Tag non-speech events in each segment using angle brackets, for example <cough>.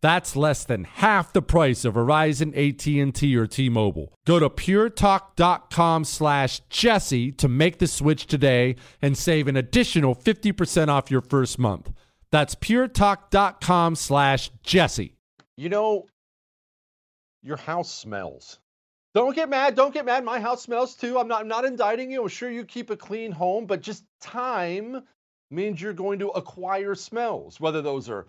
That's less than half the price of Verizon, AT&T, or T-Mobile. Go to puretalk.com slash Jesse to make the switch today and save an additional 50% off your first month. That's puretalk.com slash Jesse. You know, your house smells. Don't get mad. Don't get mad. My house smells too. I'm not, I'm not indicting you. I'm sure you keep a clean home, but just time means you're going to acquire smells, whether those are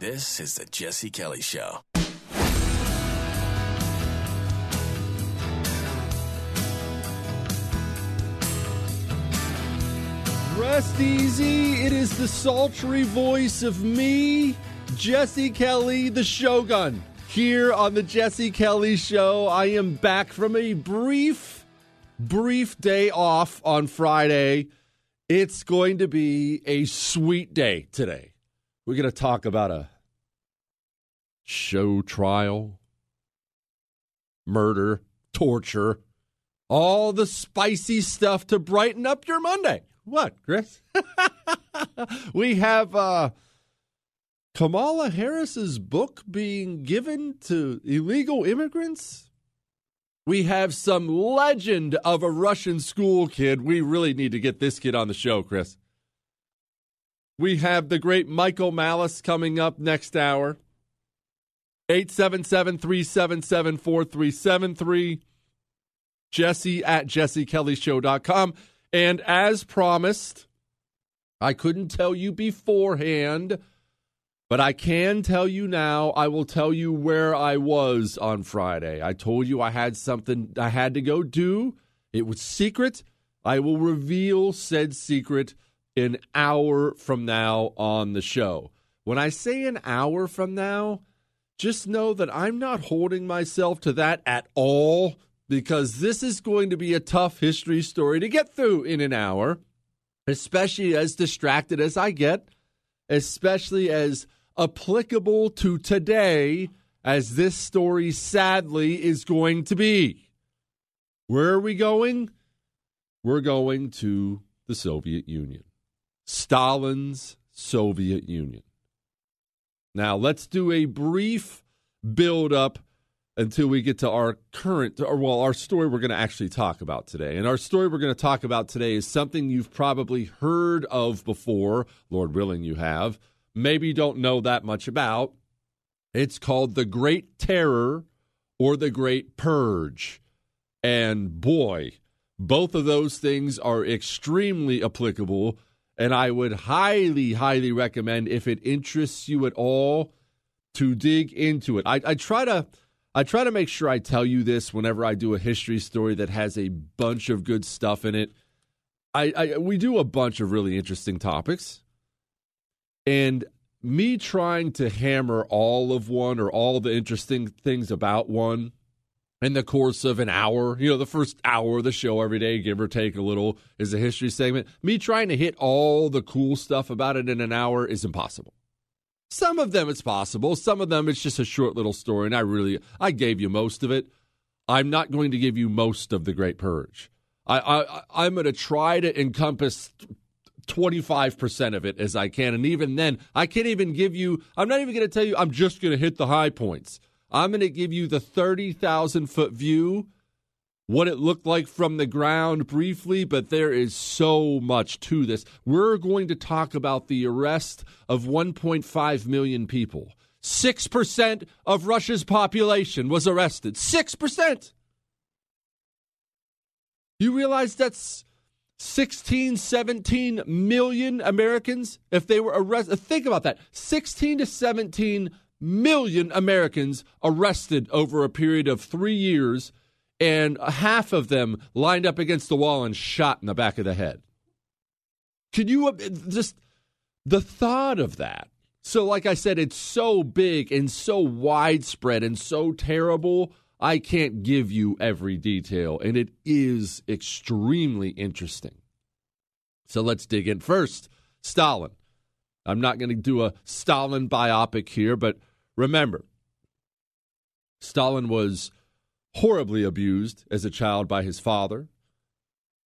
This is the Jesse Kelly Show. Rest easy. It is the sultry voice of me, Jesse Kelly, the Shogun. Here on the Jesse Kelly Show, I am back from a brief, brief day off on Friday. It's going to be a sweet day today. We're going to talk about a show trial, murder, torture, all the spicy stuff to brighten up your Monday. What, Chris? <laughs> we have uh, Kamala Harris's book being given to illegal immigrants. We have some legend of a Russian school kid. We really need to get this kid on the show, Chris. We have the great Michael Malice coming up next hour. 877 377 4373. Jesse at jessekellyshow.com. And as promised, I couldn't tell you beforehand, but I can tell you now. I will tell you where I was on Friday. I told you I had something I had to go do. It was secret. I will reveal said secret an hour from now on the show. When I say an hour from now, just know that I'm not holding myself to that at all because this is going to be a tough history story to get through in an hour, especially as distracted as I get, especially as applicable to today as this story sadly is going to be. Where are we going? We're going to the Soviet Union. Stalin's Soviet Union. Now, let's do a brief build up until we get to our current, or well, our story we're going to actually talk about today. And our story we're going to talk about today is something you've probably heard of before, Lord willing, you have. Maybe don't know that much about. It's called the Great Terror or the Great Purge. And boy, both of those things are extremely applicable and I would highly, highly recommend if it interests you at all to dig into it. I, I try to I try to make sure I tell you this whenever I do a history story that has a bunch of good stuff in it. I, I we do a bunch of really interesting topics. And me trying to hammer all of one or all the interesting things about one in the course of an hour. You know, the first hour of the show every day, give or take a little, is a history segment. Me trying to hit all the cool stuff about it in an hour is impossible. Some of them it's possible. Some of them it's just a short little story, and I really I gave you most of it. I'm not going to give you most of the Great Purge. I, I I'm going to try to encompass 25% of it as I can. And even then, I can't even give you, I'm not even going to tell you, I'm just going to hit the high points. I'm going to give you the 30,000 foot view, what it looked like from the ground briefly, but there is so much to this. We're going to talk about the arrest of 1.5 million people. 6% of Russia's population was arrested. 6%. You realize that's 16, 17 million Americans if they were arrested. Think about that. 16 to 17 million Americans arrested over a period of three years, and half of them lined up against the wall and shot in the back of the head. Can you uh, just the thought of that? So, like I said, it's so big and so widespread and so terrible. I can't give you every detail, and it is extremely interesting. So, let's dig in first. Stalin. I'm not going to do a Stalin biopic here, but Remember, Stalin was horribly abused as a child by his father.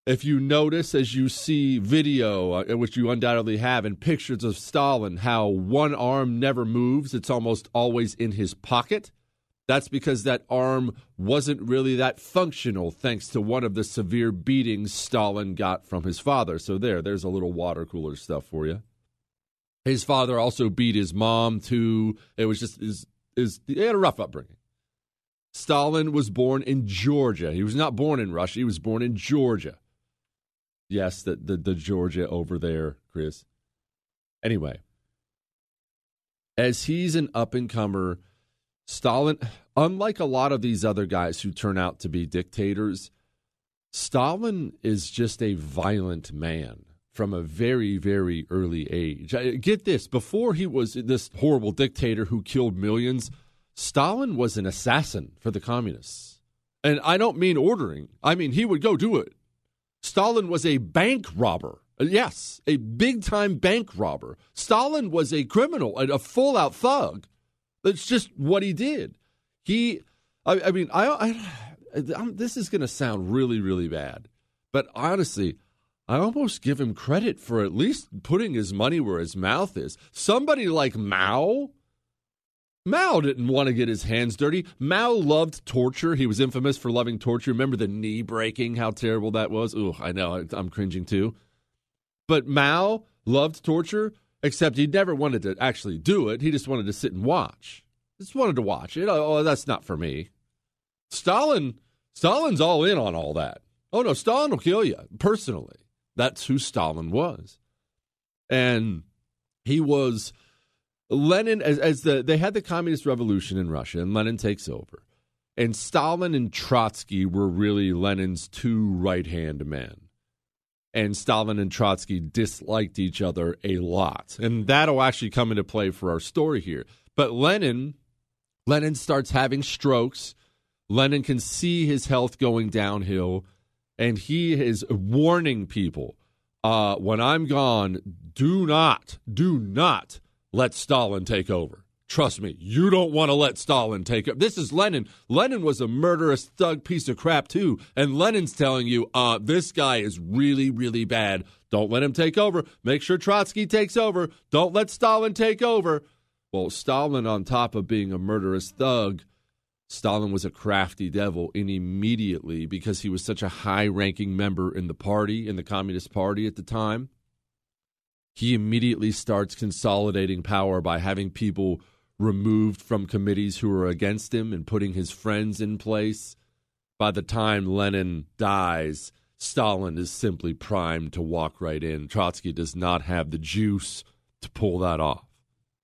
If you notice, as you see video, uh, which you undoubtedly have, and pictures of Stalin, how one arm never moves, it's almost always in his pocket. That's because that arm wasn't really that functional, thanks to one of the severe beatings Stalin got from his father. So, there, there's a little water cooler stuff for you. His father also beat his mom too. It was just is is he had a rough upbringing. Stalin was born in Georgia. He was not born in Russia. He was born in Georgia. Yes, the the, the Georgia over there, Chris. Anyway, as he's an up and comer, Stalin, unlike a lot of these other guys who turn out to be dictators, Stalin is just a violent man from a very, very early age. Uh, get this before he was this horrible dictator who killed millions, Stalin was an assassin for the communists. And I don't mean ordering, I mean he would go do it. Stalin was a bank robber. Uh, yes, a big time bank robber. Stalin was a criminal, a full out thug. That's just what he did. He, I, I mean, I, I <sighs> this is going to sound really, really bad, but honestly, I almost give him credit for at least putting his money where his mouth is. Somebody like Mao, Mao didn't want to get his hands dirty. Mao loved torture. He was infamous for loving torture. Remember the knee breaking, how terrible that was? Ooh, I know, I'm cringing too. But Mao loved torture, except he never wanted to actually do it. He just wanted to sit and watch. Just wanted to watch it. Oh, that's not for me. Stalin Stalin's all in on all that. Oh no, Stalin will kill you personally. That's who Stalin was. And he was Lenin as, as the they had the communist revolution in Russia and Lenin takes over. And Stalin and Trotsky were really Lenin's two right-hand men. And Stalin and Trotsky disliked each other a lot. And that'll actually come into play for our story here. But Lenin Lenin starts having strokes. Lenin can see his health going downhill and he is warning people uh, when I'm gone, do not, do not let Stalin take over. Trust me, you don't want to let Stalin take over. This is Lenin. Lenin was a murderous thug piece of crap too, and Lenin's telling you, uh, this guy is really, really bad. Don't let him take over. Make sure Trotsky takes over. Don't let Stalin take over. Well, Stalin, on top of being a murderous thug, Stalin was a crafty devil, and immediately, because he was such a high ranking member in the party, in the Communist Party at the time, he immediately starts consolidating power by having people removed from committees who are against him and putting his friends in place. By the time Lenin dies, Stalin is simply primed to walk right in. Trotsky does not have the juice to pull that off.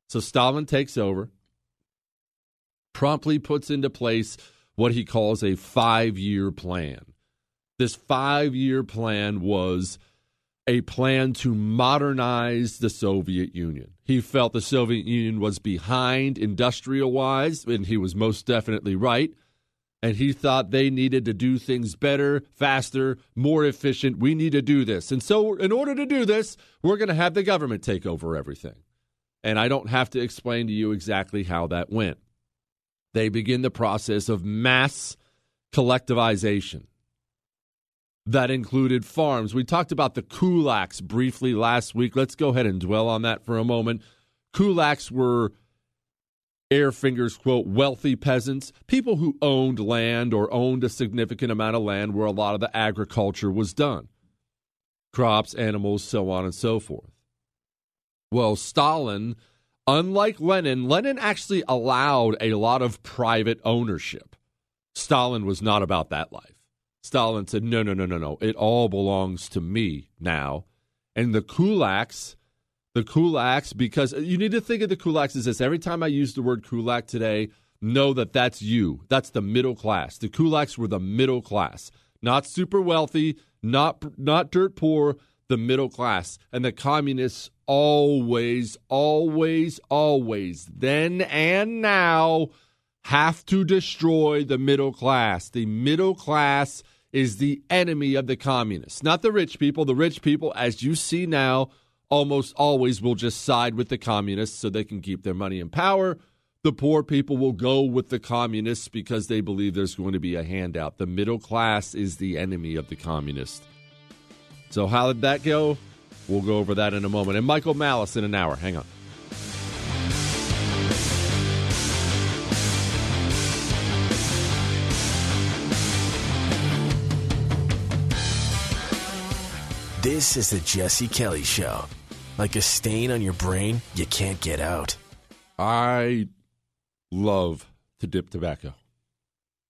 So Stalin takes over promptly puts into place what he calls a five year plan. This five year plan was a plan to modernize the Soviet Union. He felt the Soviet Union was behind industrial wise, and he was most definitely right. And he thought they needed to do things better, faster, more efficient. We need to do this. And so, in order to do this, we're going to have the government take over everything. And I don't have to explain to you exactly how that went they begin the process of mass collectivization. That included farms. We talked about the kulaks briefly last week. Let's go ahead and dwell on that for a moment. Kulaks were air fingers quote wealthy peasants, people who owned land or owned a significant amount of land where a lot of the agriculture was done. Crops, animals, so on and so forth. Well, Stalin Unlike Lenin, Lenin actually allowed a lot of private ownership. Stalin was not about that life. Stalin said, no, no, no, no, no. It all belongs to me now. And the kulaks, the kulaks, because you need to think of the kulaks as this. Every time I use the word kulak today, know that that's you. That's the middle class. The kulaks were the middle class, not super wealthy, not not dirt poor, the middle class. And the communists always, always, always, then and now, have to destroy the middle class. The middle class is the enemy of the communists, not the rich people. The rich people, as you see now, almost always will just side with the communists so they can keep their money and power. The poor people will go with the communists because they believe there's going to be a handout. The middle class is the enemy of the communists. So, how did that go? We'll go over that in a moment. And Michael Malice in an hour. Hang on. This is the Jesse Kelly Show. Like a stain on your brain, you can't get out. I love to dip tobacco.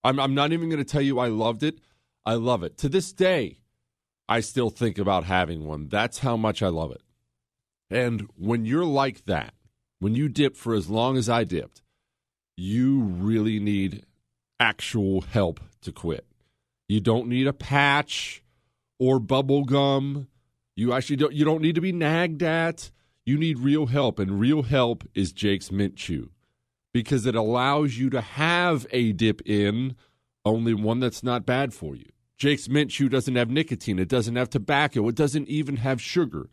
I'm, I'm not even going to tell you I loved it. I love it. To this day, I still think about having one. That's how much I love it. And when you're like that, when you dip for as long as I dipped, you really need actual help to quit. You don't need a patch or bubble gum. You actually don't you don't need to be nagged at. You need real help and real help is Jake's Mint Chew because it allows you to have a dip in only one that's not bad for you. Jake's Mint Chew doesn't have nicotine. It doesn't have tobacco. It doesn't even have sugar.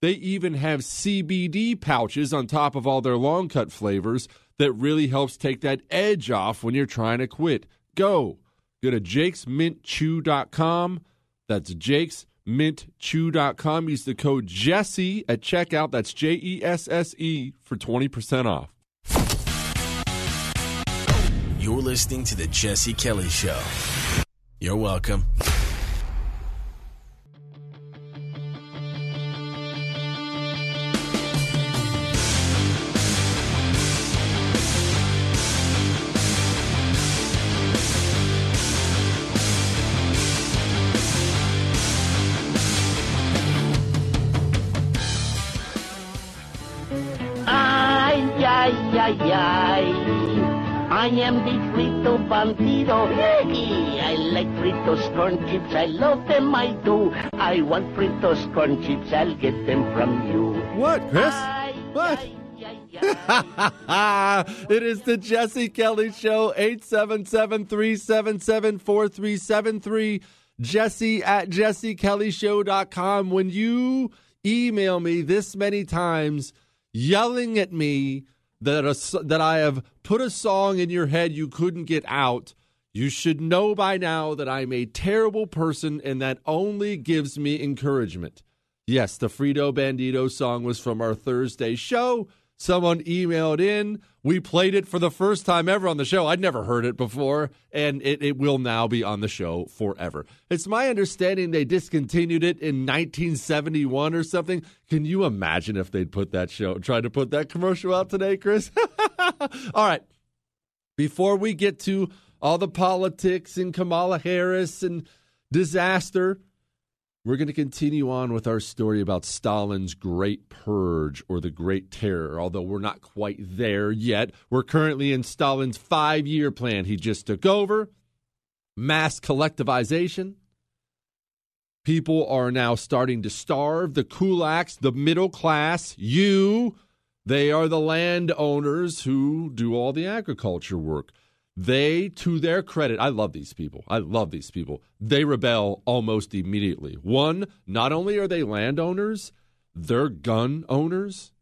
They even have CBD pouches on top of all their long cut flavors that really helps take that edge off when you're trying to quit. Go. Go to jakesmintchew.com. That's jakesmintchew.com. Use the code Jesse at checkout. That's J E S S E for 20% off. You're listening to The Jesse Kelly Show. You're welcome. I am the sleep bandido. Hey, I like fritos corn chips. I love them, I do. I want fritos corn chips. I'll get them from you. What, Chris? Ay, What? ay. <laughs> it is the Jesse Kelly Show, 877 377 4373. Jesse at jessekellyshow.com. When you email me this many times yelling at me that, a, that I have put a song in your head you couldn't get out, you should know by now that I'm a terrible person and that only gives me encouragement. Yes, the Frito Bandito song was from our Thursday show. Someone emailed in. We played it for the first time ever on the show. I'd never heard it before, and it, it will now be on the show forever. It's my understanding they discontinued it in 1971 or something. Can you imagine if they'd put that show, tried to put that commercial out today, Chris? <laughs> All right. Before we get to all the politics and Kamala Harris and disaster, we're going to continue on with our story about Stalin's Great Purge or the Great Terror, although we're not quite there yet. We're currently in Stalin's five year plan. He just took over, mass collectivization. People are now starting to starve. The kulaks, the middle class, you, they are the landowners who do all the agriculture work. They, to their credit, I love these people. I love these people. They rebel almost immediately. One, not only are they landowners, they're gun owners.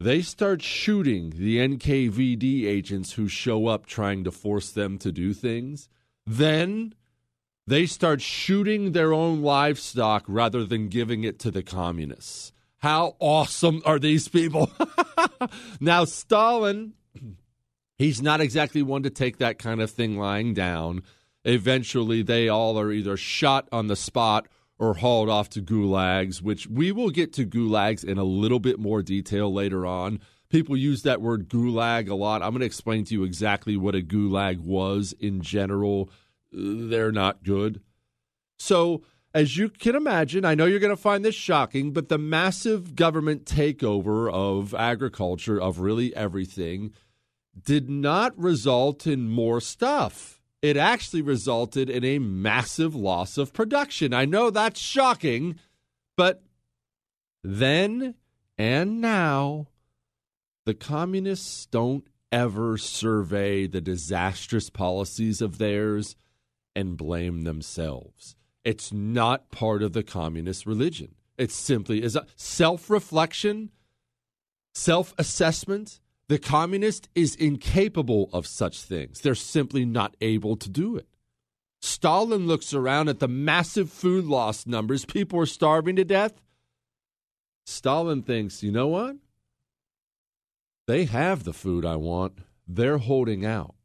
They start shooting the NKVD agents who show up trying to force them to do things. Then they start shooting their own livestock rather than giving it to the communists. How awesome are these people? <laughs> now, Stalin he's not exactly one to take that kind of thing lying down. Eventually, they all are either shot on the spot or hauled off to gulags, which we will get to gulags in a little bit more detail later on. People use that word gulag a lot. I'm going to explain to you exactly what a gulag was in general. They're not good. So, as you can imagine, I know you're going to find this shocking, but the massive government takeover of agriculture, of really everything, did not result in more stuff. It actually resulted in a massive loss of production. I know that's shocking, but then and now, the communists don't ever survey the disastrous policies of theirs and blame themselves. It's not part of the communist religion. It simply is a self reflection, self assessment. The communist is incapable of such things. They're simply not able to do it. Stalin looks around at the massive food loss numbers. People are starving to death. Stalin thinks, you know what? They have the food I want. They're holding out.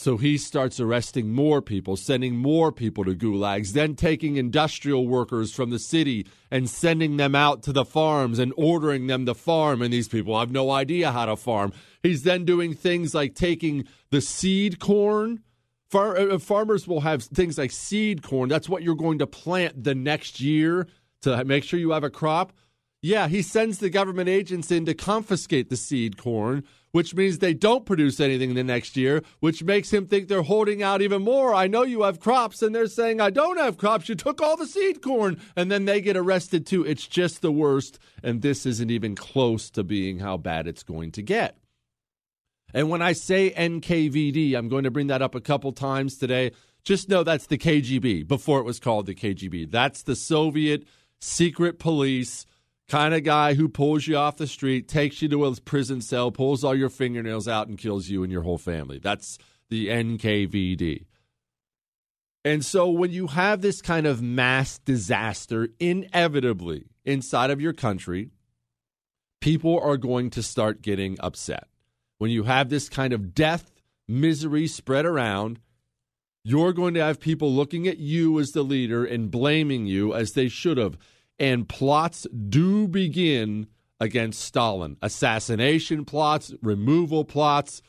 So he starts arresting more people, sending more people to gulags, then taking industrial workers from the city and sending them out to the farms and ordering them to farm. And these people have no idea how to farm. He's then doing things like taking the seed corn. Far, uh, farmers will have things like seed corn. That's what you're going to plant the next year to make sure you have a crop. Yeah, he sends the government agents in to confiscate the seed corn, which means they don't produce anything the next year, which makes him think they're holding out even more. I know you have crops, and they're saying, I don't have crops. You took all the seed corn. And then they get arrested too. It's just the worst. And this isn't even close to being how bad it's going to get. And when I say NKVD, I'm going to bring that up a couple times today. Just know that's the KGB before it was called the KGB. That's the Soviet secret police kind of guy who pulls you off the street, takes you to a prison cell, pulls all your fingernails out, and kills you and your whole family. That's the NKVD. And so when you have this kind of mass disaster inevitably inside of your country, people are going to start getting upset. When you have this kind of death, misery spread around, you're going to have people looking at you as the leader and blaming you as they should have and plots do begin against Stalin. Assassination plots, removal plots,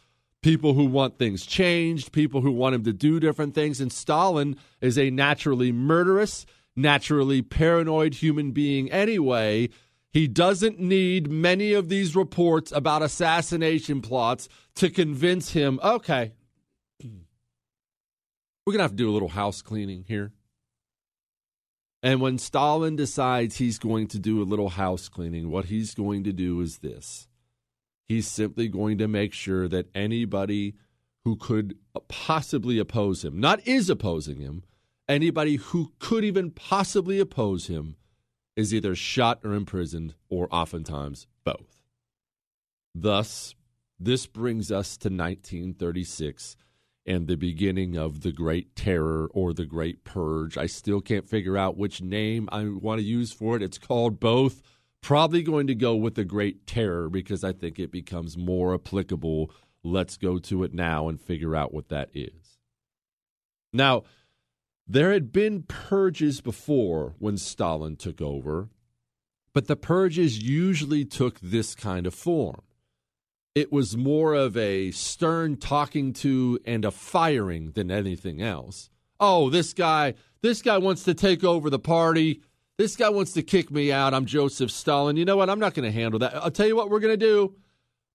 people who want things changed, people who want him to do different things. And Stalin is a naturally murderous, naturally paranoid human being anyway. He doesn't need many of these reports about assassination plots to convince him, okay, <clears throat> we're going to have to do a little house cleaning here. And when Stalin decides he's going to do a little house cleaning, what he's going to do is this he's simply going to make sure that anybody who could possibly oppose him, not is opposing him, anybody who could even possibly oppose him is either shot or imprisoned, or oftentimes both. Thus, this brings us to 1936 and the beginning of the Great Terror or the Great Purge. I still can't figure out which name I want to use for it. It's called both. Probably going to go with the Great Terror because I think it becomes more applicable. Let's go to it now and figure out what that is. Now, there had been purges before when Stalin took over, but the purges usually took this kind of form. It was more of a stern talking to and a firing than anything else. Oh, this guy, this guy wants to take over the party. This guy wants to kick me out. I'm Joseph Stalin. You know what? I'm not going to handle that. I'll tell you what we're going to do.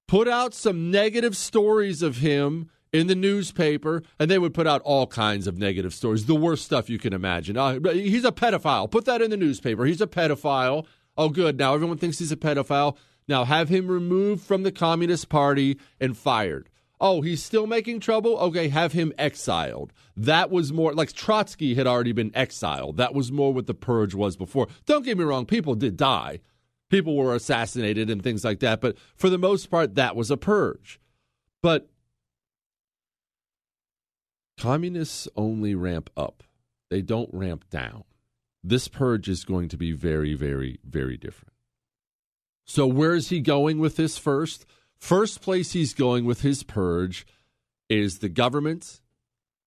Put out some negative stories of him in the newspaper, and they would put out all kinds of negative stories, the worst stuff you can imagine. Uh, he's a pedophile. Put that in the newspaper. He's a pedophile. Oh, good. Now everyone thinks he's a pedophile. Now have him removed from the Communist Party and fired. Oh, he's still making trouble? Okay, have him exiled. That was more like Trotsky had already been exiled. That was more what the purge was before. Don't get me wrong, people did die. People were assassinated and things like that, but for the most part, that was a purge. But communists only ramp up, they don't ramp down. This purge is going to be very, very, very different. So, where is he going with this first? First place he's going with his purge is the government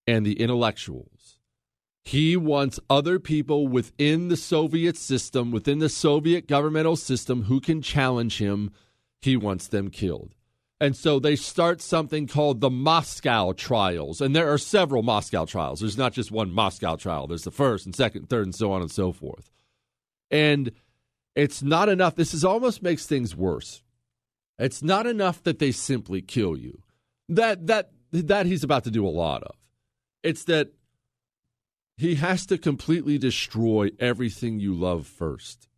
and the intellectuals. He wants other people within the Soviet system, within the Soviet governmental system, who can challenge him. He wants them killed. And so they start something called the Moscow trials. And there are several Moscow trials. There's not just one Moscow trial, there's the first and second, third, and so on and so forth. And it's not enough. This is almost makes things worse. It's not enough that they simply kill you. That that that he's about to do a lot of. It's that he has to completely destroy everything you love first.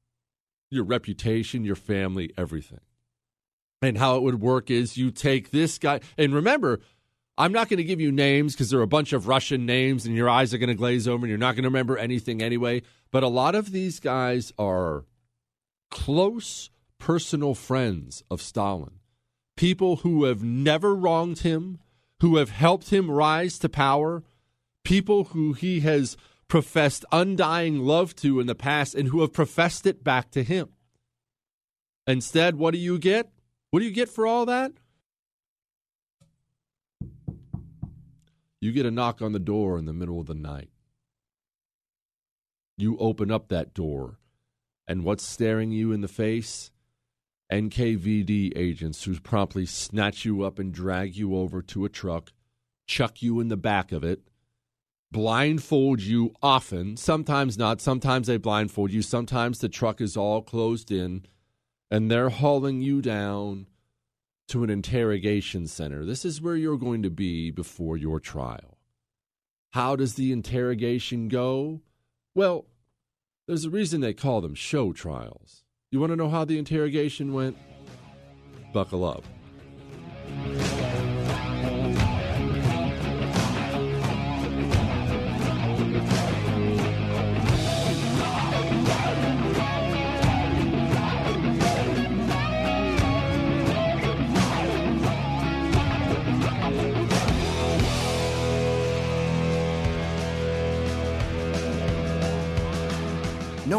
Your reputation, your family, everything. And how it would work is you take this guy and remember I'm not going to give you names because there are a bunch of Russian names and your eyes are going to glaze over and you're not going to remember anything anyway. But a lot of these guys are close personal friends of Stalin, people who have never wronged him, who have helped him rise to power, people who he has professed undying love to in the past and who have professed it back to him. Instead, what do you get? What do you get for all that? You get a knock on the door in the middle of the night. You open up that door and what's staring you in the face? NKVD agents who promptly snatch you up and drag you over to a truck, chuck you in the back of it, blindfold you often, sometimes not, sometimes they blindfold you, sometimes the truck is all closed in, and they're hauling you down to an interrogation center. This is where you're going to be before your trial. How does the interrogation go? Well, there's a reason they call them show trials. You want to know how the interrogation went? Buckle up.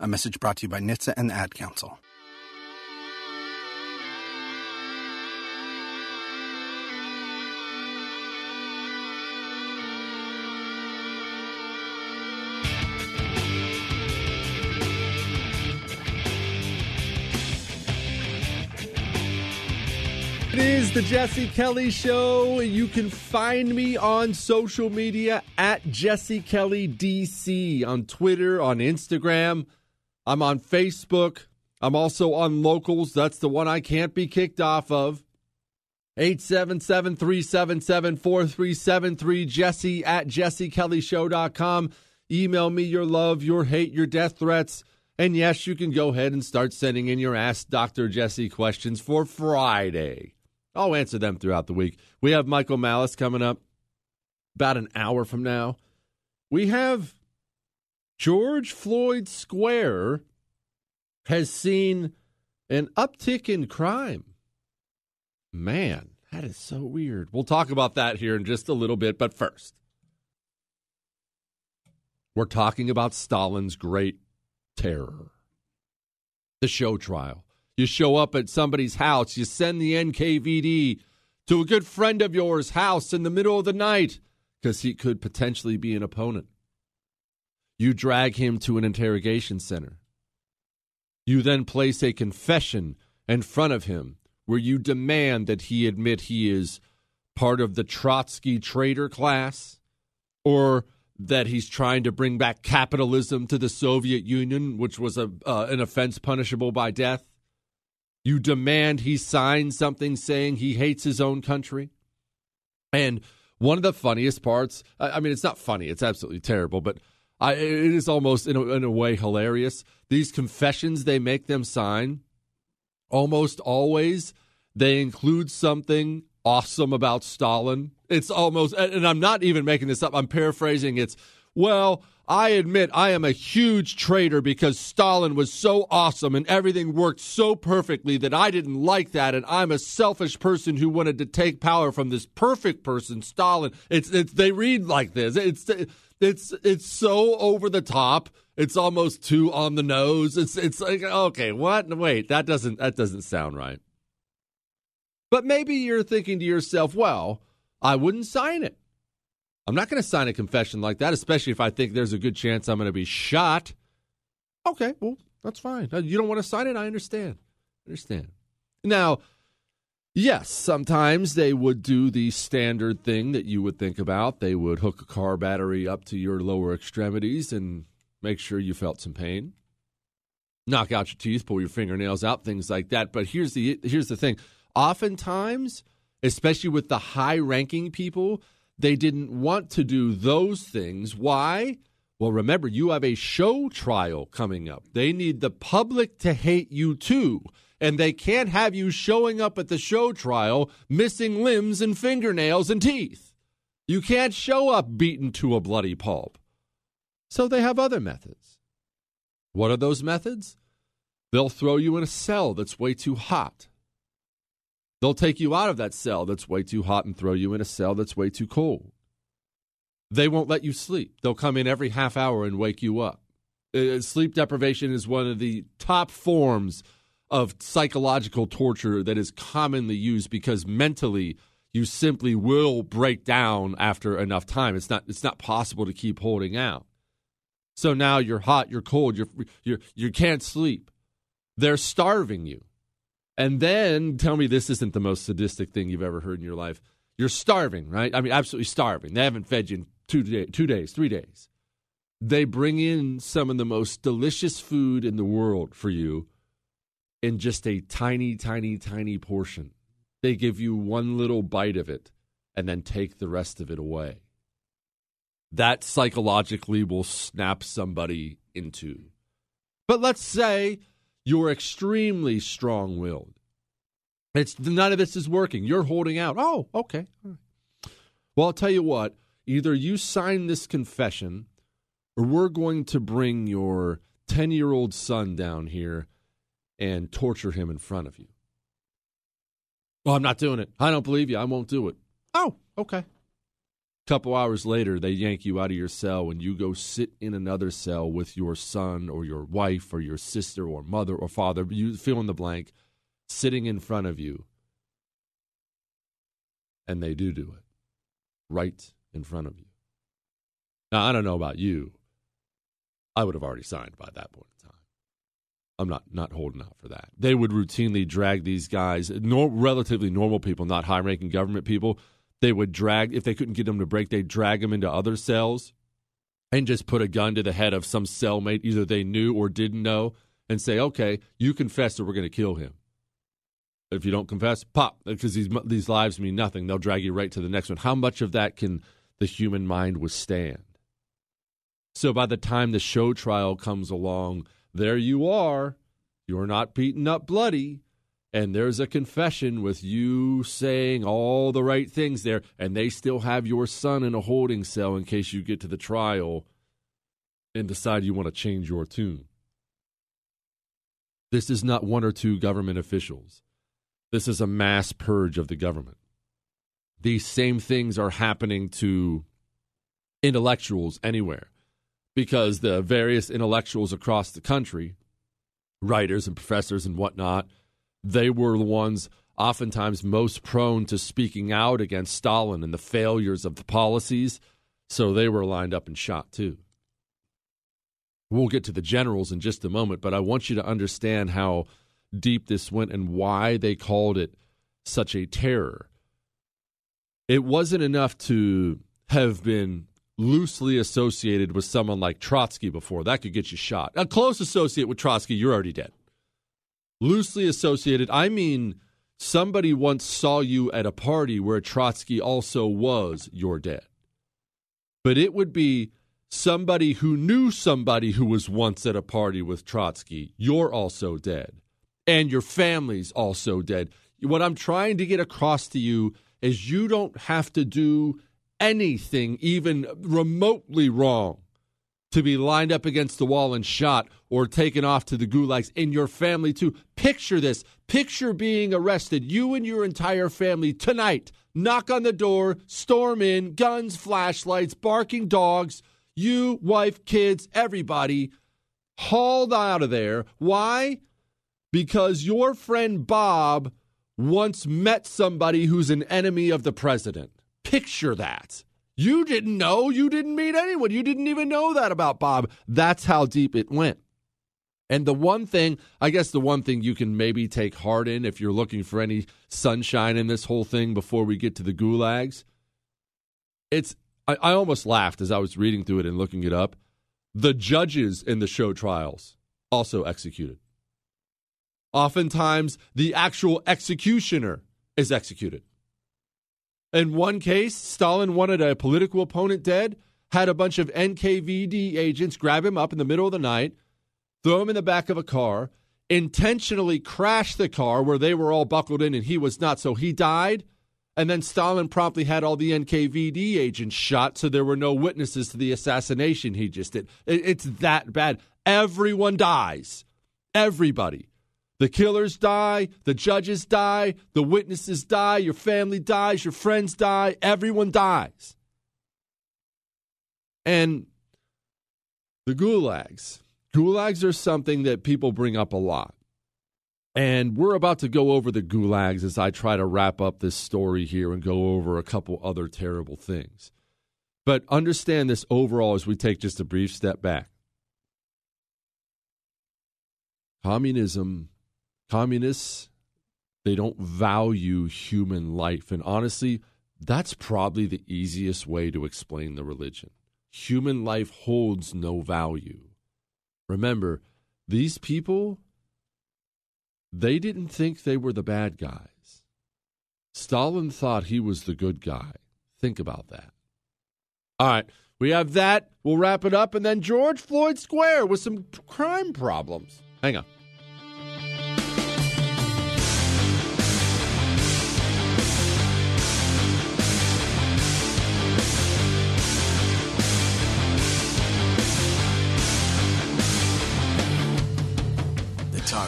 A message brought to you by NHTSA and the Ad Council. It is the Jesse Kelly Show. You can find me on social media at Jesse Kelly DC on Twitter, on Instagram. I'm on Facebook. I'm also on Locals. That's the one I can't be kicked off of. 877 377 4373 Jesse at jessekellyshow.com. Email me your love, your hate, your death threats. And yes, you can go ahead and start sending in your Ask Dr. Jesse questions for Friday. I'll answer them throughout the week. We have Michael Malice coming up about an hour from now. We have George Floyd Square has seen an uptick in crime. Man, that is so weird. We'll talk about that here in just a little bit, but first, we're talking about Stalin's great terror the show trial. You show up at somebody's house, you send the NKVD to a good friend of yours' house in the middle of the night because he could potentially be an opponent. You drag him to an interrogation center. You then place a confession in front of him where you demand that he admit he is part of the Trotsky traitor class or that he's trying to bring back capitalism to the Soviet Union, which was a, uh, an offense punishable by death. You demand he sign something saying he hates his own country. And one of the funniest parts, I mean, it's not funny, it's absolutely terrible, but I, it is almost in a, in a way hilarious. These confessions they make them sign, almost always, they include something awesome about Stalin. It's almost, and I'm not even making this up, I'm paraphrasing. It's, well, I admit I am a huge traitor because Stalin was so awesome and everything worked so perfectly that I didn't like that, and I'm a selfish person who wanted to take power from this perfect person, Stalin. It's, it's they read like this. It's it's it's so over the top. It's almost too on the nose. It's it's like okay, what? Wait, that doesn't that doesn't sound right. But maybe you're thinking to yourself, well, I wouldn't sign it. I'm not going to sign a confession like that, especially if I think there's a good chance I'm going to be shot. Okay, well, that's fine. Uh, you don't want to sign it? I understand. Understand. Now, yes, sometimes they would do the standard thing that you would think about. They would hook a car battery up to your lower extremities and make sure you felt some pain. Knock out your teeth, pull your fingernails out, things like that. But here's the here's the thing. Oftentimes, especially with the high-ranking people, they didn't want to do those things. Why? Well, remember, you have a show trial coming up. They need the public to hate you too. And they can't have you showing up at the show trial missing limbs and fingernails and teeth. You can't show up beaten to a bloody pulp. So they have other methods. What are those methods? They'll throw you in a cell that's way too hot. They'll take you out of that cell that's way too hot and throw you in a cell that's way too cold. They won't let you sleep. They'll come in every half hour and wake you up. Uh, sleep deprivation is one of the top forms of psychological torture that is commonly used because mentally you simply will break down after enough time. It's not it's not possible to keep holding out. So now you're hot, you're cold, you're you're you can't sleep. They're starving you. And then tell me this isn't the most sadistic thing you've ever heard in your life. You're starving, right? I mean, absolutely starving. They haven't fed you in two, day, two days, three days. They bring in some of the most delicious food in the world for you in just a tiny, tiny, tiny portion. They give you one little bite of it and then take the rest of it away. That psychologically will snap somebody into. But let's say you're extremely strong willed. It's none of this is working. You're holding out. Oh, okay. Well, I'll tell you what, either you sign this confession or we're going to bring your 10 year old son down here and torture him in front of you. Well, I'm not doing it. I don't believe you. I won't do it. Oh, okay. A couple hours later, they yank you out of your cell and you go sit in another cell with your son or your wife or your sister or mother or father, you fill in the blank, sitting in front of you. And they do do it right in front of you. Now, I don't know about you. I would have already signed by that point. I'm not not holding out for that. They would routinely drag these guys, nor, relatively normal people, not high-ranking government people. They would drag if they couldn't get them to break, they'd drag them into other cells and just put a gun to the head of some cellmate, either they knew or didn't know, and say, "Okay, you confess, or we're going to kill him." If you don't confess, pop, because these these lives mean nothing. They'll drag you right to the next one. How much of that can the human mind withstand? So by the time the show trial comes along, there you are. You're not beaten up bloody. And there's a confession with you saying all the right things there. And they still have your son in a holding cell in case you get to the trial and decide you want to change your tune. This is not one or two government officials. This is a mass purge of the government. These same things are happening to intellectuals anywhere because the various intellectuals across the country, writers and professors and whatnot, they were the ones oftentimes most prone to speaking out against Stalin and the failures of the policies. So they were lined up and shot too. We'll get to the generals in just a moment, but I want you to understand how deep this went and why they called it such a terror. It wasn't enough to have been loosely associated with someone like Trotsky before. That could get you shot. A close associate with Trotsky, you're already dead. Loosely associated, I mean somebody once saw you at a party where Trotsky also was, you're dead. But it would be somebody who knew somebody who was once at a party with Trotsky, you're also dead. And your family's also dead. What I'm trying to get across to you is you don't have to do anything even remotely wrong to be lined up against the wall and shot or taken off to the gulags in your family too. Picture this. Picture being arrested, you and your entire family tonight. Knock on the door, storm in, guns, flashlights, barking dogs, you, wife, kids, everybody hauled out of there. Why? Because your friend Bob once met somebody who's an enemy of the president. Picture that. You didn't know. You didn't meet anyone. You didn't even know that about Bob. That's how deep it went. And the one thing, I guess, the one thing you can maybe take heart in if you're looking for any sunshine in this whole thing before we get to the gulags, it's, I, I almost laughed as I was reading through it and looking it up. The judges in the show trials also executed. Oftentimes, the actual executioner is executed. In one case, Stalin wanted a political opponent dead, had a bunch of NKVD agents grab him up in the middle of the night, throw him in the back of a car, intentionally crash the car where they were all buckled in and he was not. So he died. And then Stalin promptly had all the NKVD agents shot, so there were no witnesses to the assassination he just did. It's that bad. Everyone dies. Everybody. The killers die, the judges die, the witnesses die, your family dies, your friends die, everyone dies. And the gulags. Gulags are something that people bring up a lot. And we're about to go over the gulags as I try to wrap up this story here and go over a couple other terrible things. But understand this overall as we take just a brief step back. Communism Communists, they don't value human life. And honestly, that's probably the easiest way to explain the religion. Human life holds no value. Remember, these people, they didn't think they were the bad guys. Stalin thought he was the good guy. Think about that. All right, we have that. We'll wrap it up. And then George Floyd Square with some crime problems. Hang on.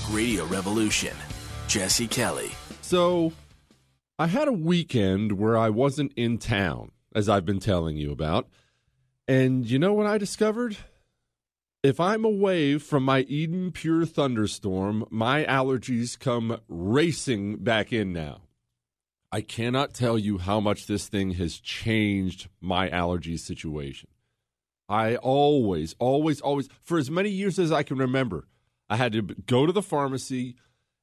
Talk Radio Revolution. Jesse Kelly. So, I had a weekend where I wasn't in town, as I've been telling you about. And you know what I discovered? If I'm away from my Eden Pure thunderstorm, my allergies come racing back in now. I cannot tell you how much this thing has changed my allergy situation. I always, always, always, for as many years as I can remember, I had to go to the pharmacy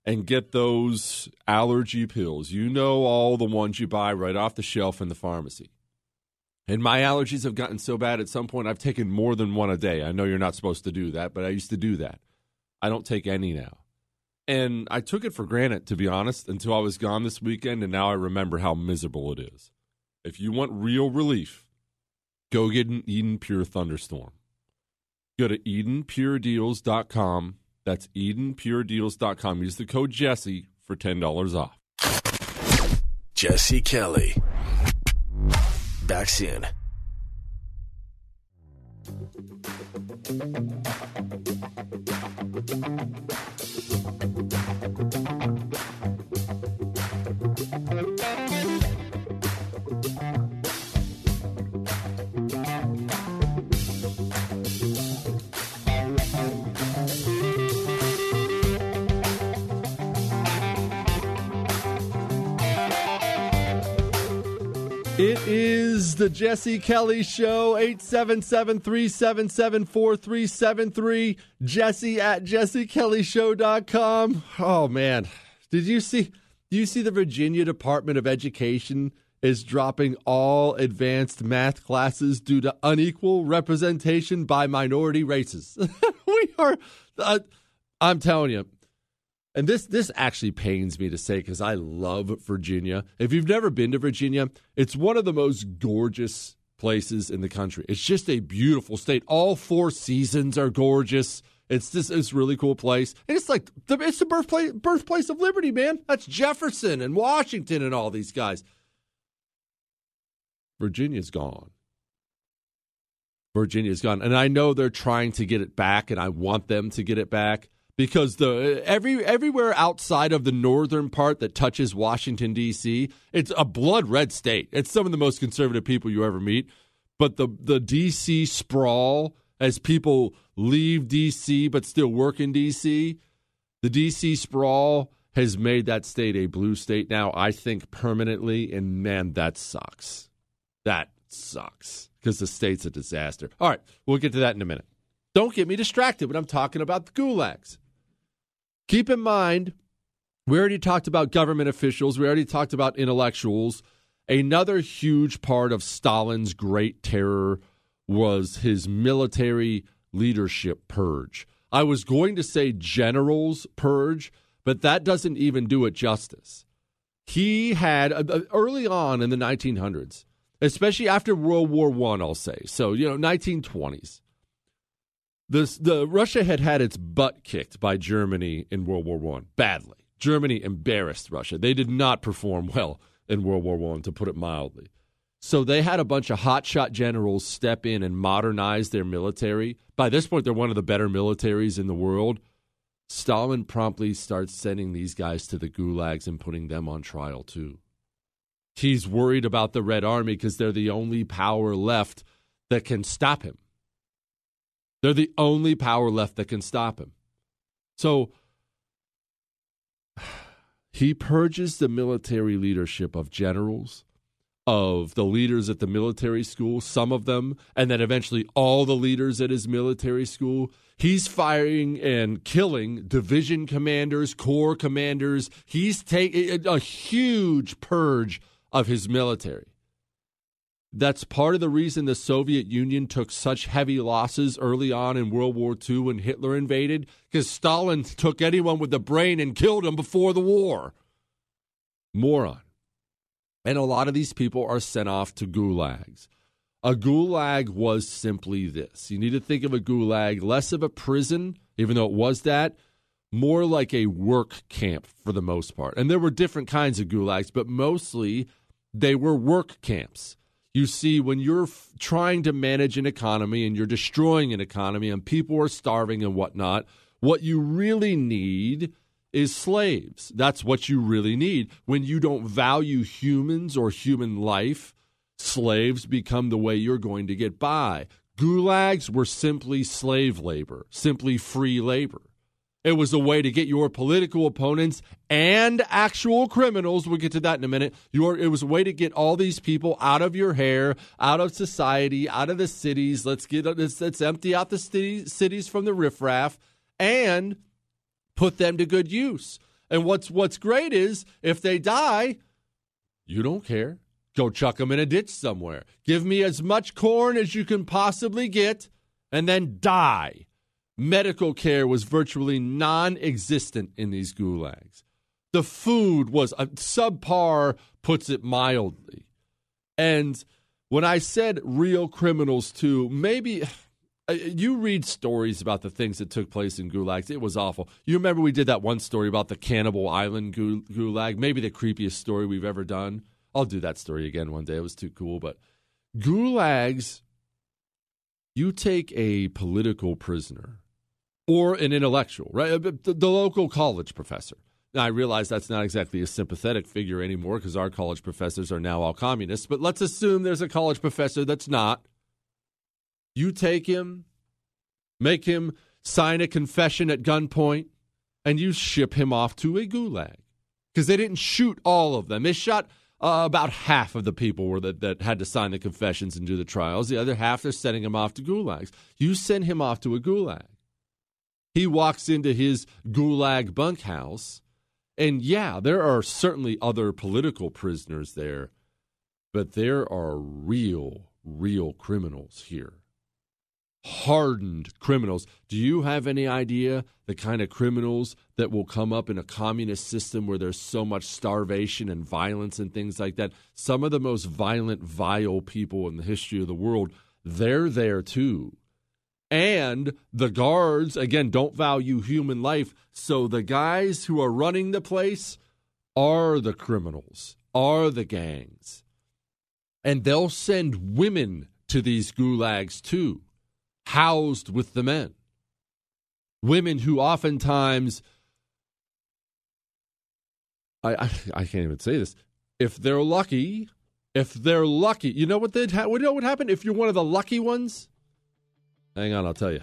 and get those allergy pills. You know, all the ones you buy right off the shelf in the pharmacy. And my allergies have gotten so bad at some point, I've taken more than one a day. I know you're not supposed to do that, but I used to do that. I don't take any now. And I took it for granted, to be honest, until I was gone this weekend, and now I remember how miserable it is. If you want real relief, go get an Eden Pure Thunderstorm. Go to EdenPureDeals.com. That's EdenPureDeals.com. Use the code Jesse for $10 off. Jesse Kelly. Back soon. It is the Jesse Kelly Show, 877 377 4373. Jesse at jessekellyshow.com. Oh, man. Did you see? Do you see the Virginia Department of Education is dropping all advanced math classes due to unequal representation by minority races? <laughs> we are, uh, I'm telling you, and this this actually pains me to say because I love Virginia. If you've never been to Virginia, it's one of the most gorgeous places in the country. It's just a beautiful state. All four seasons are gorgeous. It's this it's really cool place, and it's like the, it's the birthplace birthplace of liberty, man. That's Jefferson and Washington and all these guys. Virginia's gone. Virginia's gone, and I know they're trying to get it back, and I want them to get it back because the every everywhere outside of the northern part that touches Washington D.C., it's a blood red state. It's some of the most conservative people you ever meet. But the the D.C. sprawl as people leave D.C. but still work in D.C., the D.C. sprawl has made that state a blue state now. I think permanently, and man, that sucks. That sucks because the state's a disaster. All right, we'll get to that in a minute. Don't get me distracted when I'm talking about the gulags. Keep in mind, we already talked about government officials, we already talked about intellectuals. Another huge part of Stalin's great terror was his military leadership purge. I was going to say generals purge, but that doesn't even do it justice. He had uh, early on in the 1900s, especially after World War One, I'll say. So you know, 1920s. This, the Russia had had its butt kicked by Germany in World War One badly. Germany embarrassed Russia. They did not perform well in World War One, to put it mildly. So they had a bunch of hotshot generals step in and modernize their military. By this point, they're one of the better militaries in the world. Stalin promptly starts sending these guys to the gulags and putting them on trial too. He's worried about the Red Army because they're the only power left that can stop him. They're the only power left that can stop him. So <sighs> he purges the military leadership of generals, of the leaders at the military school, some of them, and then eventually all the leaders at his military school. He's firing and killing division commanders, corps commanders. He's taking a huge purge of his military. That's part of the reason the Soviet Union took such heavy losses early on in World War II when Hitler invaded, because Stalin took anyone with a brain and killed him before the war. Moron. And a lot of these people are sent off to gulags. A gulag was simply this you need to think of a gulag less of a prison, even though it was that, more like a work camp for the most part. And there were different kinds of gulags, but mostly they were work camps you see when you're f- trying to manage an economy and you're destroying an economy and people are starving and whatnot, What you really need is slaves. That's what you really need. When you don't value humans or human life, slaves become the way you're going to get by. Gulags were simply slave labor, simply free labor. It was a way to get your political opponents and actual criminals. We'll get to that in a minute. Your, it was a way to get all these people out of your hair, out of society, out of the cities. Let's get let's, let's empty out the cities, cities from the riffraff and put them to good use. And what's what's great is if they die, you don't care. Go chuck them in a ditch somewhere. Give me as much corn as you can possibly get, and then die medical care was virtually non existent in these gulags. The food was a subpar, puts it mildly. And when I said real criminals too, maybe <sighs> uh, you read stories about the things that took place in gulags. It was awful. You remember we did that one story about the Cannibal Island gulag, maybe the creepiest story we've ever done. I'll do that story again one day. It was too cool. But gulags, you take a political prisoner or an intellectual, right? Uh, the, the local college professor. Now, I realize that's not exactly a sympathetic figure anymore because our college professors are now all communists, but let's assume there's a college professor that's not. You take him, make him sign a confession at gunpoint, and you ship him off to a gulag because they didn't shoot all of them. They shot uh, about half of the people were that, that had to sign the confessions and do the trials. The other half, they're sending him off to gulags. You send him off to a gulag. He walks into his gulag bunkhouse, and yeah, there are certainly other political prisoners there, but there are real, real criminals here. Hardened criminals. Do you have any idea the kind of criminals that will come up in a communist system where there's so much starvation and violence and things like that? Some of the most violent, vile people in the history of the world, they're there too and the guards, again, don't value human life. So the guys who are running the place are the criminals, are the gangs. And they'll send women to these gulags too, housed with the men. Women who oftentimes, I, I, I can't even say this, if they're lucky, if they're lucky, you know what they'd ha- you know what happened if you're one of the lucky ones? Hang on, I'll tell you.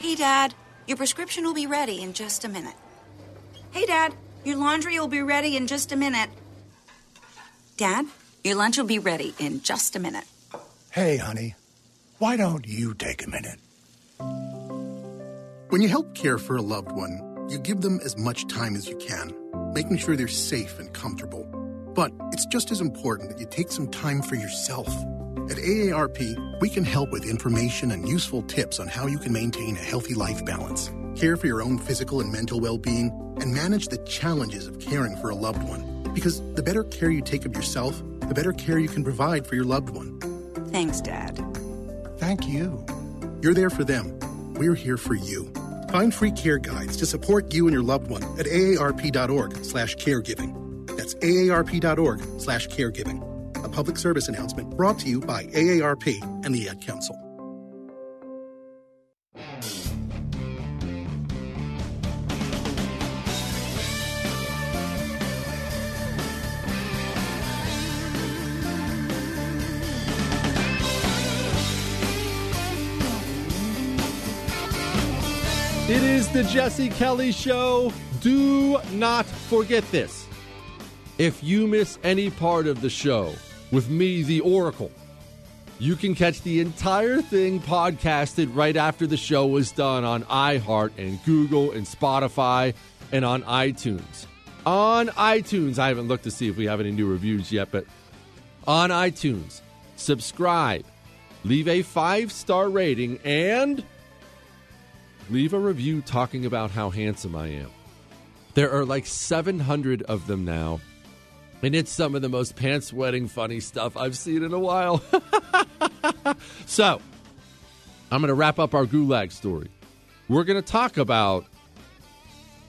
Hey, Dad. Your prescription will be ready in just a minute. Hey, Dad. Your laundry will be ready in just a minute. Dad, your lunch will be ready in just a minute. Hey, honey, why don't you take a minute? When you help care for a loved one, you give them as much time as you can, making sure they're safe and comfortable. But it's just as important that you take some time for yourself. At AARP, we can help with information and useful tips on how you can maintain a healthy life balance care for your own physical and mental well being, and manage the challenges of caring for a loved one. Because the better care you take of yourself, the better care you can provide for your loved one. Thanks, Dad. Thank you. You're there for them. We're here for you. Find free care guides to support you and your loved one at aarp.org slash caregiving. That's aarp.org slash caregiving. A public service announcement brought to you by AARP and the Ad Council. It is the Jesse Kelly Show. Do not forget this. If you miss any part of the show with me, the Oracle, you can catch the entire thing podcasted right after the show is done on iHeart and Google and Spotify and on iTunes. On iTunes, I haven't looked to see if we have any new reviews yet, but on iTunes, subscribe, leave a five star rating, and leave a review talking about how handsome I am. There are like 700 of them now. And it's some of the most pants wetting funny stuff I've seen in a while. <laughs> so, I'm going to wrap up our gulag story. We're going to talk about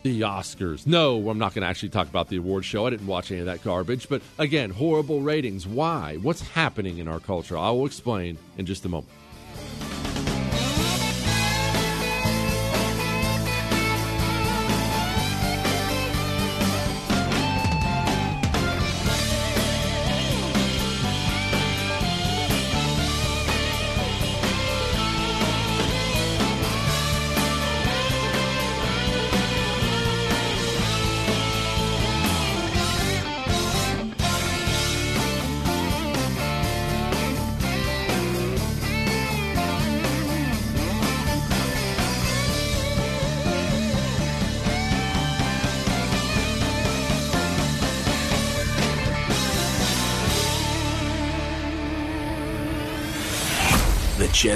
the Oscars. No, I'm not going to actually talk about the award show. I didn't watch any of that garbage. But again, horrible ratings. Why? What's happening in our culture? I will explain in just a moment.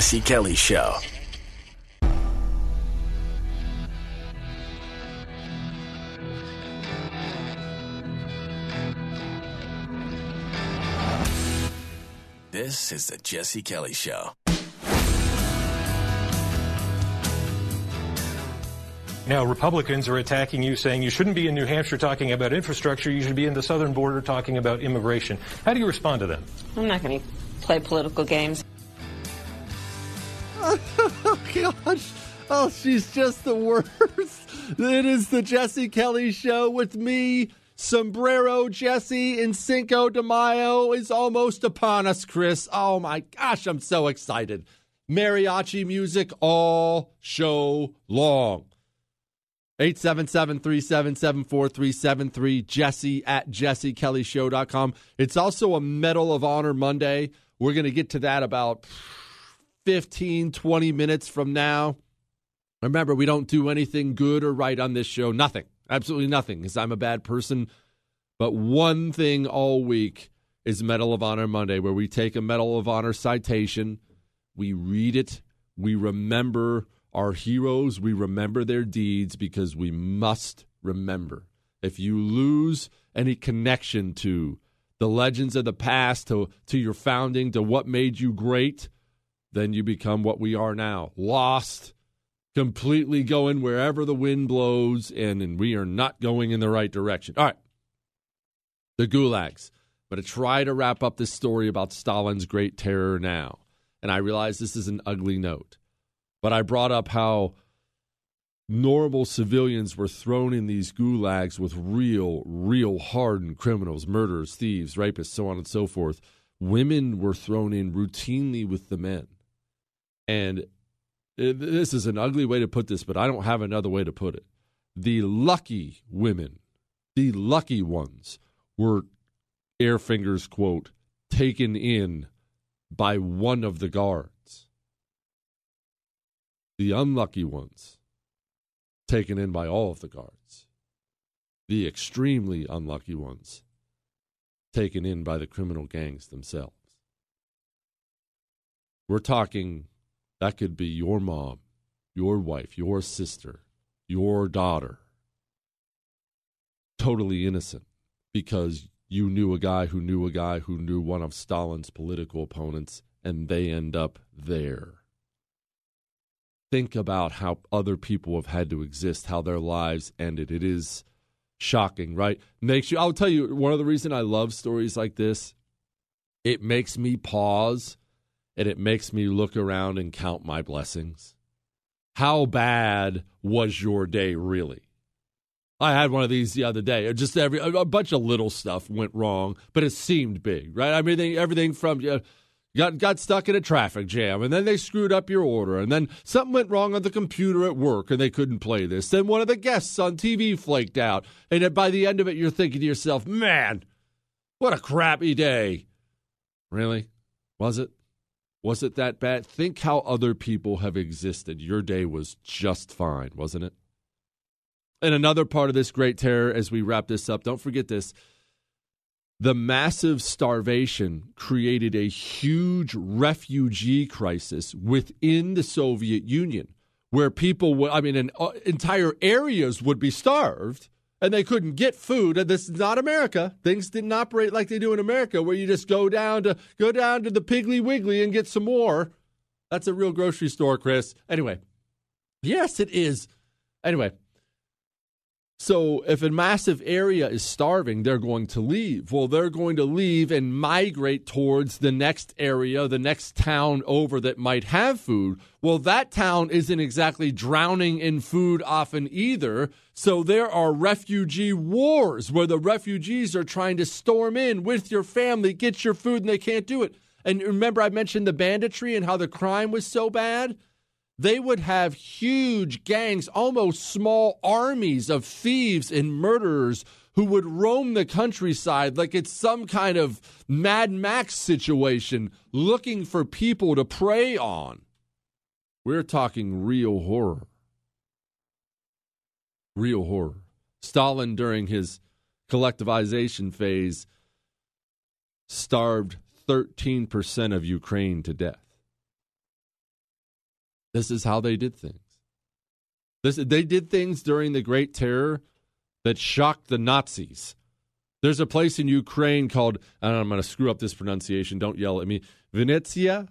Jesse Kelly Show. This is the Jesse Kelly Show. Now, Republicans are attacking you, saying you shouldn't be in New Hampshire talking about infrastructure. You should be in the southern border talking about immigration. How do you respond to them? I'm not going to play political games. Oh, she's just the worst. It is the Jesse Kelly Show with me. Sombrero Jesse and Cinco de Mayo is almost upon us, Chris. Oh my gosh, I'm so excited. Mariachi music all show long. 877 377 4373, jesse at jessekellyshow.com. It's also a Medal of Honor Monday. We're going to get to that about 15, 20 minutes from now. Remember, we don't do anything good or right on this show. Nothing. Absolutely nothing, because I'm a bad person. But one thing all week is Medal of Honor Monday, where we take a Medal of Honor citation, we read it, we remember our heroes, we remember their deeds because we must remember. If you lose any connection to the legends of the past, to, to your founding, to what made you great, then you become what we are now lost, completely going wherever the wind blows, and, and we are not going in the right direction. All right. The gulags. Going to try to wrap up this story about Stalin's great terror now. And I realize this is an ugly note, but I brought up how normal civilians were thrown in these gulags with real, real hardened criminals, murderers, thieves, rapists, so on and so forth. Women were thrown in routinely with the men. And this is an ugly way to put this, but I don't have another way to put it. The lucky women, the lucky ones, were, air fingers quote, taken in by one of the guards. The unlucky ones, taken in by all of the guards. The extremely unlucky ones, taken in by the criminal gangs themselves. We're talking that could be your mom, your wife, your sister, your daughter. Totally innocent because you knew a guy who knew a guy who knew one of Stalin's political opponents, and they end up there. Think about how other people have had to exist, how their lives ended. It is shocking, right? Makes you, I'll tell you, one of the reasons I love stories like this, it makes me pause and it makes me look around and count my blessings. How bad was your day really? I had one of these the other day. Just every a bunch of little stuff went wrong, but it seemed big, right? I mean, everything from you know, got got stuck in a traffic jam, and then they screwed up your order, and then something went wrong on the computer at work, and they couldn't play this. Then one of the guests on TV flaked out, and by the end of it, you're thinking to yourself, "Man, what a crappy day." Really, was it? Was it that bad? Think how other people have existed. Your day was just fine, wasn't it? And another part of this great terror, as we wrap this up, don't forget this. The massive starvation created a huge refugee crisis within the Soviet Union where people, I mean, an, uh, entire areas would be starved and they couldn't get food. And this is not America. Things didn't operate like they do in America, where you just go down to go down to the Piggly Wiggly and get some more. That's a real grocery store, Chris. Anyway, yes, it is. Anyway, so if a massive area is starving, they're going to leave. Well, they're going to leave and migrate towards the next area, the next town over that might have food. Well, that town isn't exactly drowning in food often either. So there are refugee wars where the refugees are trying to storm in with your family, get your food, and they can't do it. And remember, I mentioned the banditry and how the crime was so bad? They would have huge gangs, almost small armies of thieves and murderers who would roam the countryside like it's some kind of Mad Max situation looking for people to prey on. We're talking real horror. Real horror. Stalin, during his collectivization phase, starved 13% of Ukraine to death. This is how they did things. This, they did things during the Great Terror that shocked the Nazis. There's a place in Ukraine called, I am going to screw up this pronunciation, don't yell at me, Venezia.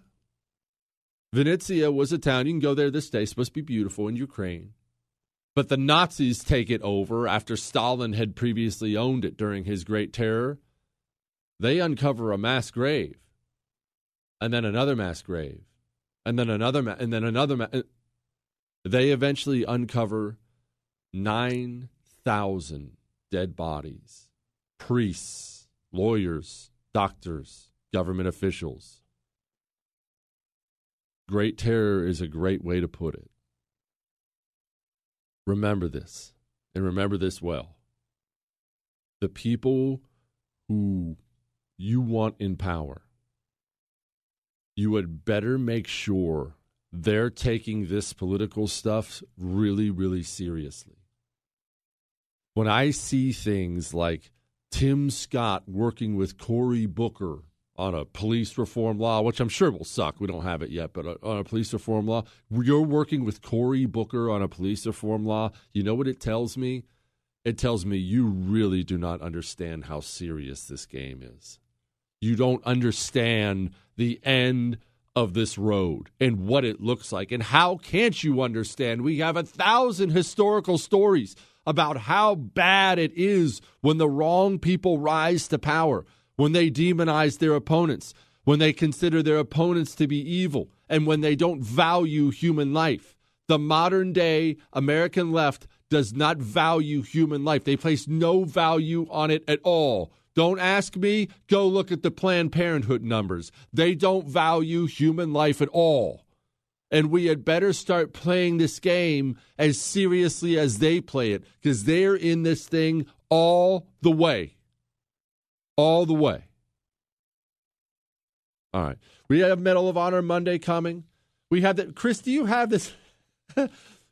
Venezia was a town, you can go there this day, it's supposed to be beautiful in Ukraine. But the Nazis take it over after Stalin had previously owned it during his Great Terror. They uncover a mass grave and then another mass grave and then another ma- and then another ma- uh, they eventually uncover 9,000 dead bodies. Priests lawyers doctors government officials. Great terror is a great way to put it. Remember this and remember this well. The people who you want in power you had better make sure they're taking this political stuff really, really seriously. When I see things like Tim Scott working with Cory Booker on a police reform law, which I'm sure will suck. We don't have it yet, but on a police reform law, you're working with Cory Booker on a police reform law. You know what it tells me? It tells me you really do not understand how serious this game is. You don't understand the end of this road and what it looks like. And how can't you understand? We have a thousand historical stories about how bad it is when the wrong people rise to power, when they demonize their opponents, when they consider their opponents to be evil, and when they don't value human life. The modern day American left does not value human life. They place no value on it at all. Don't ask me. Go look at the Planned Parenthood numbers. They don't value human life at all. And we had better start playing this game as seriously as they play it because they're in this thing all the way. All the way. All right. We have Medal of Honor Monday coming. We have that. Chris, do you have this? <laughs> do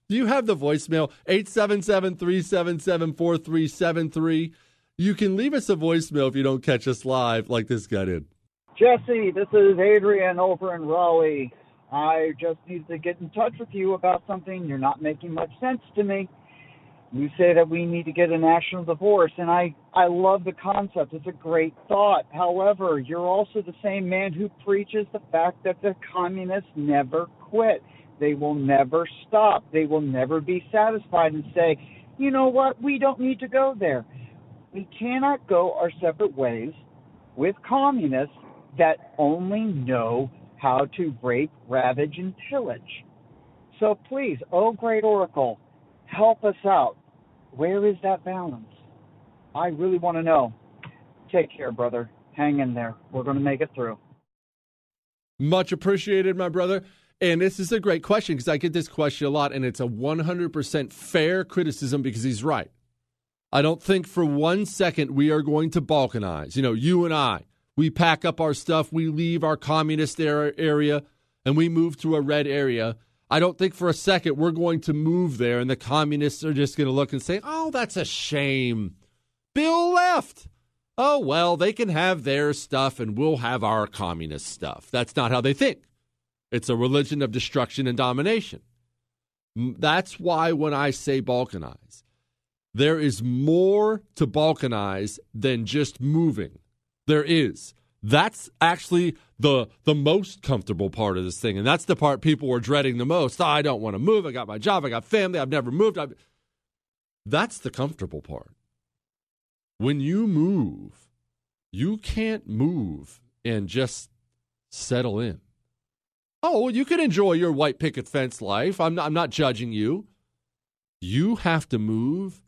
you have the voicemail? 877 377 4373. You can leave us a voicemail if you don't catch us live, like this guy did. Jesse, this is Adrian over in Raleigh. I just need to get in touch with you about something. You're not making much sense to me. You say that we need to get a national divorce, and I, I love the concept. It's a great thought. However, you're also the same man who preaches the fact that the communists never quit. They will never stop. They will never be satisfied and say, you know what, we don't need to go there we cannot go our separate ways with communists that only know how to rape, ravage, and pillage. So please, oh great oracle, help us out. Where is that balance? I really want to know. Take care, brother. Hang in there. We're going to make it through. Much appreciated, my brother. And this is a great question because I get this question a lot, and it's a 100% fair criticism because he's right. I don't think for one second we are going to balkanize. You know, you and I, we pack up our stuff, we leave our communist area, and we move to a red area. I don't think for a second we're going to move there and the communists are just going to look and say, oh, that's a shame. Bill left. Oh, well, they can have their stuff and we'll have our communist stuff. That's not how they think. It's a religion of destruction and domination. That's why when I say balkanize, There is more to balkanize than just moving. There is. That's actually the the most comfortable part of this thing, and that's the part people were dreading the most. Oh, I don't want to move. I got my job. I got family. I've never moved. I've... That's the comfortable part. When you move, you can't move and just settle in. Oh, well, you can enjoy your white picket fence life. I'm not, I'm not judging you. You have to move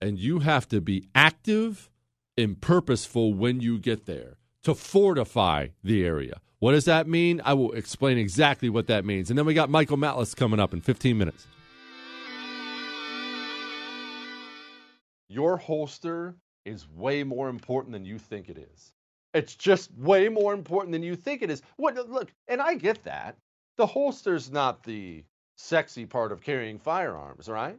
and you have to be active and purposeful when you get there to fortify the area. What does that mean? I will explain exactly what that means. And then we got Michael Malice coming up in 15 minutes. Your holster is way more important than you think it is. It's just way more important than you think it is. What look, and I get that. The holster's not the sexy part of carrying firearms, right?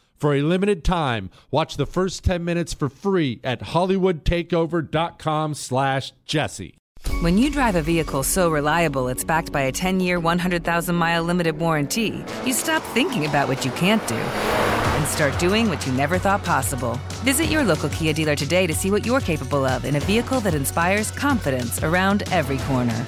For a limited time, watch the first 10 minutes for free at hollywoodtakeover.com slash jesse. When you drive a vehicle so reliable it's backed by a 10-year, 100,000-mile limited warranty, you stop thinking about what you can't do and start doing what you never thought possible. Visit your local Kia dealer today to see what you're capable of in a vehicle that inspires confidence around every corner.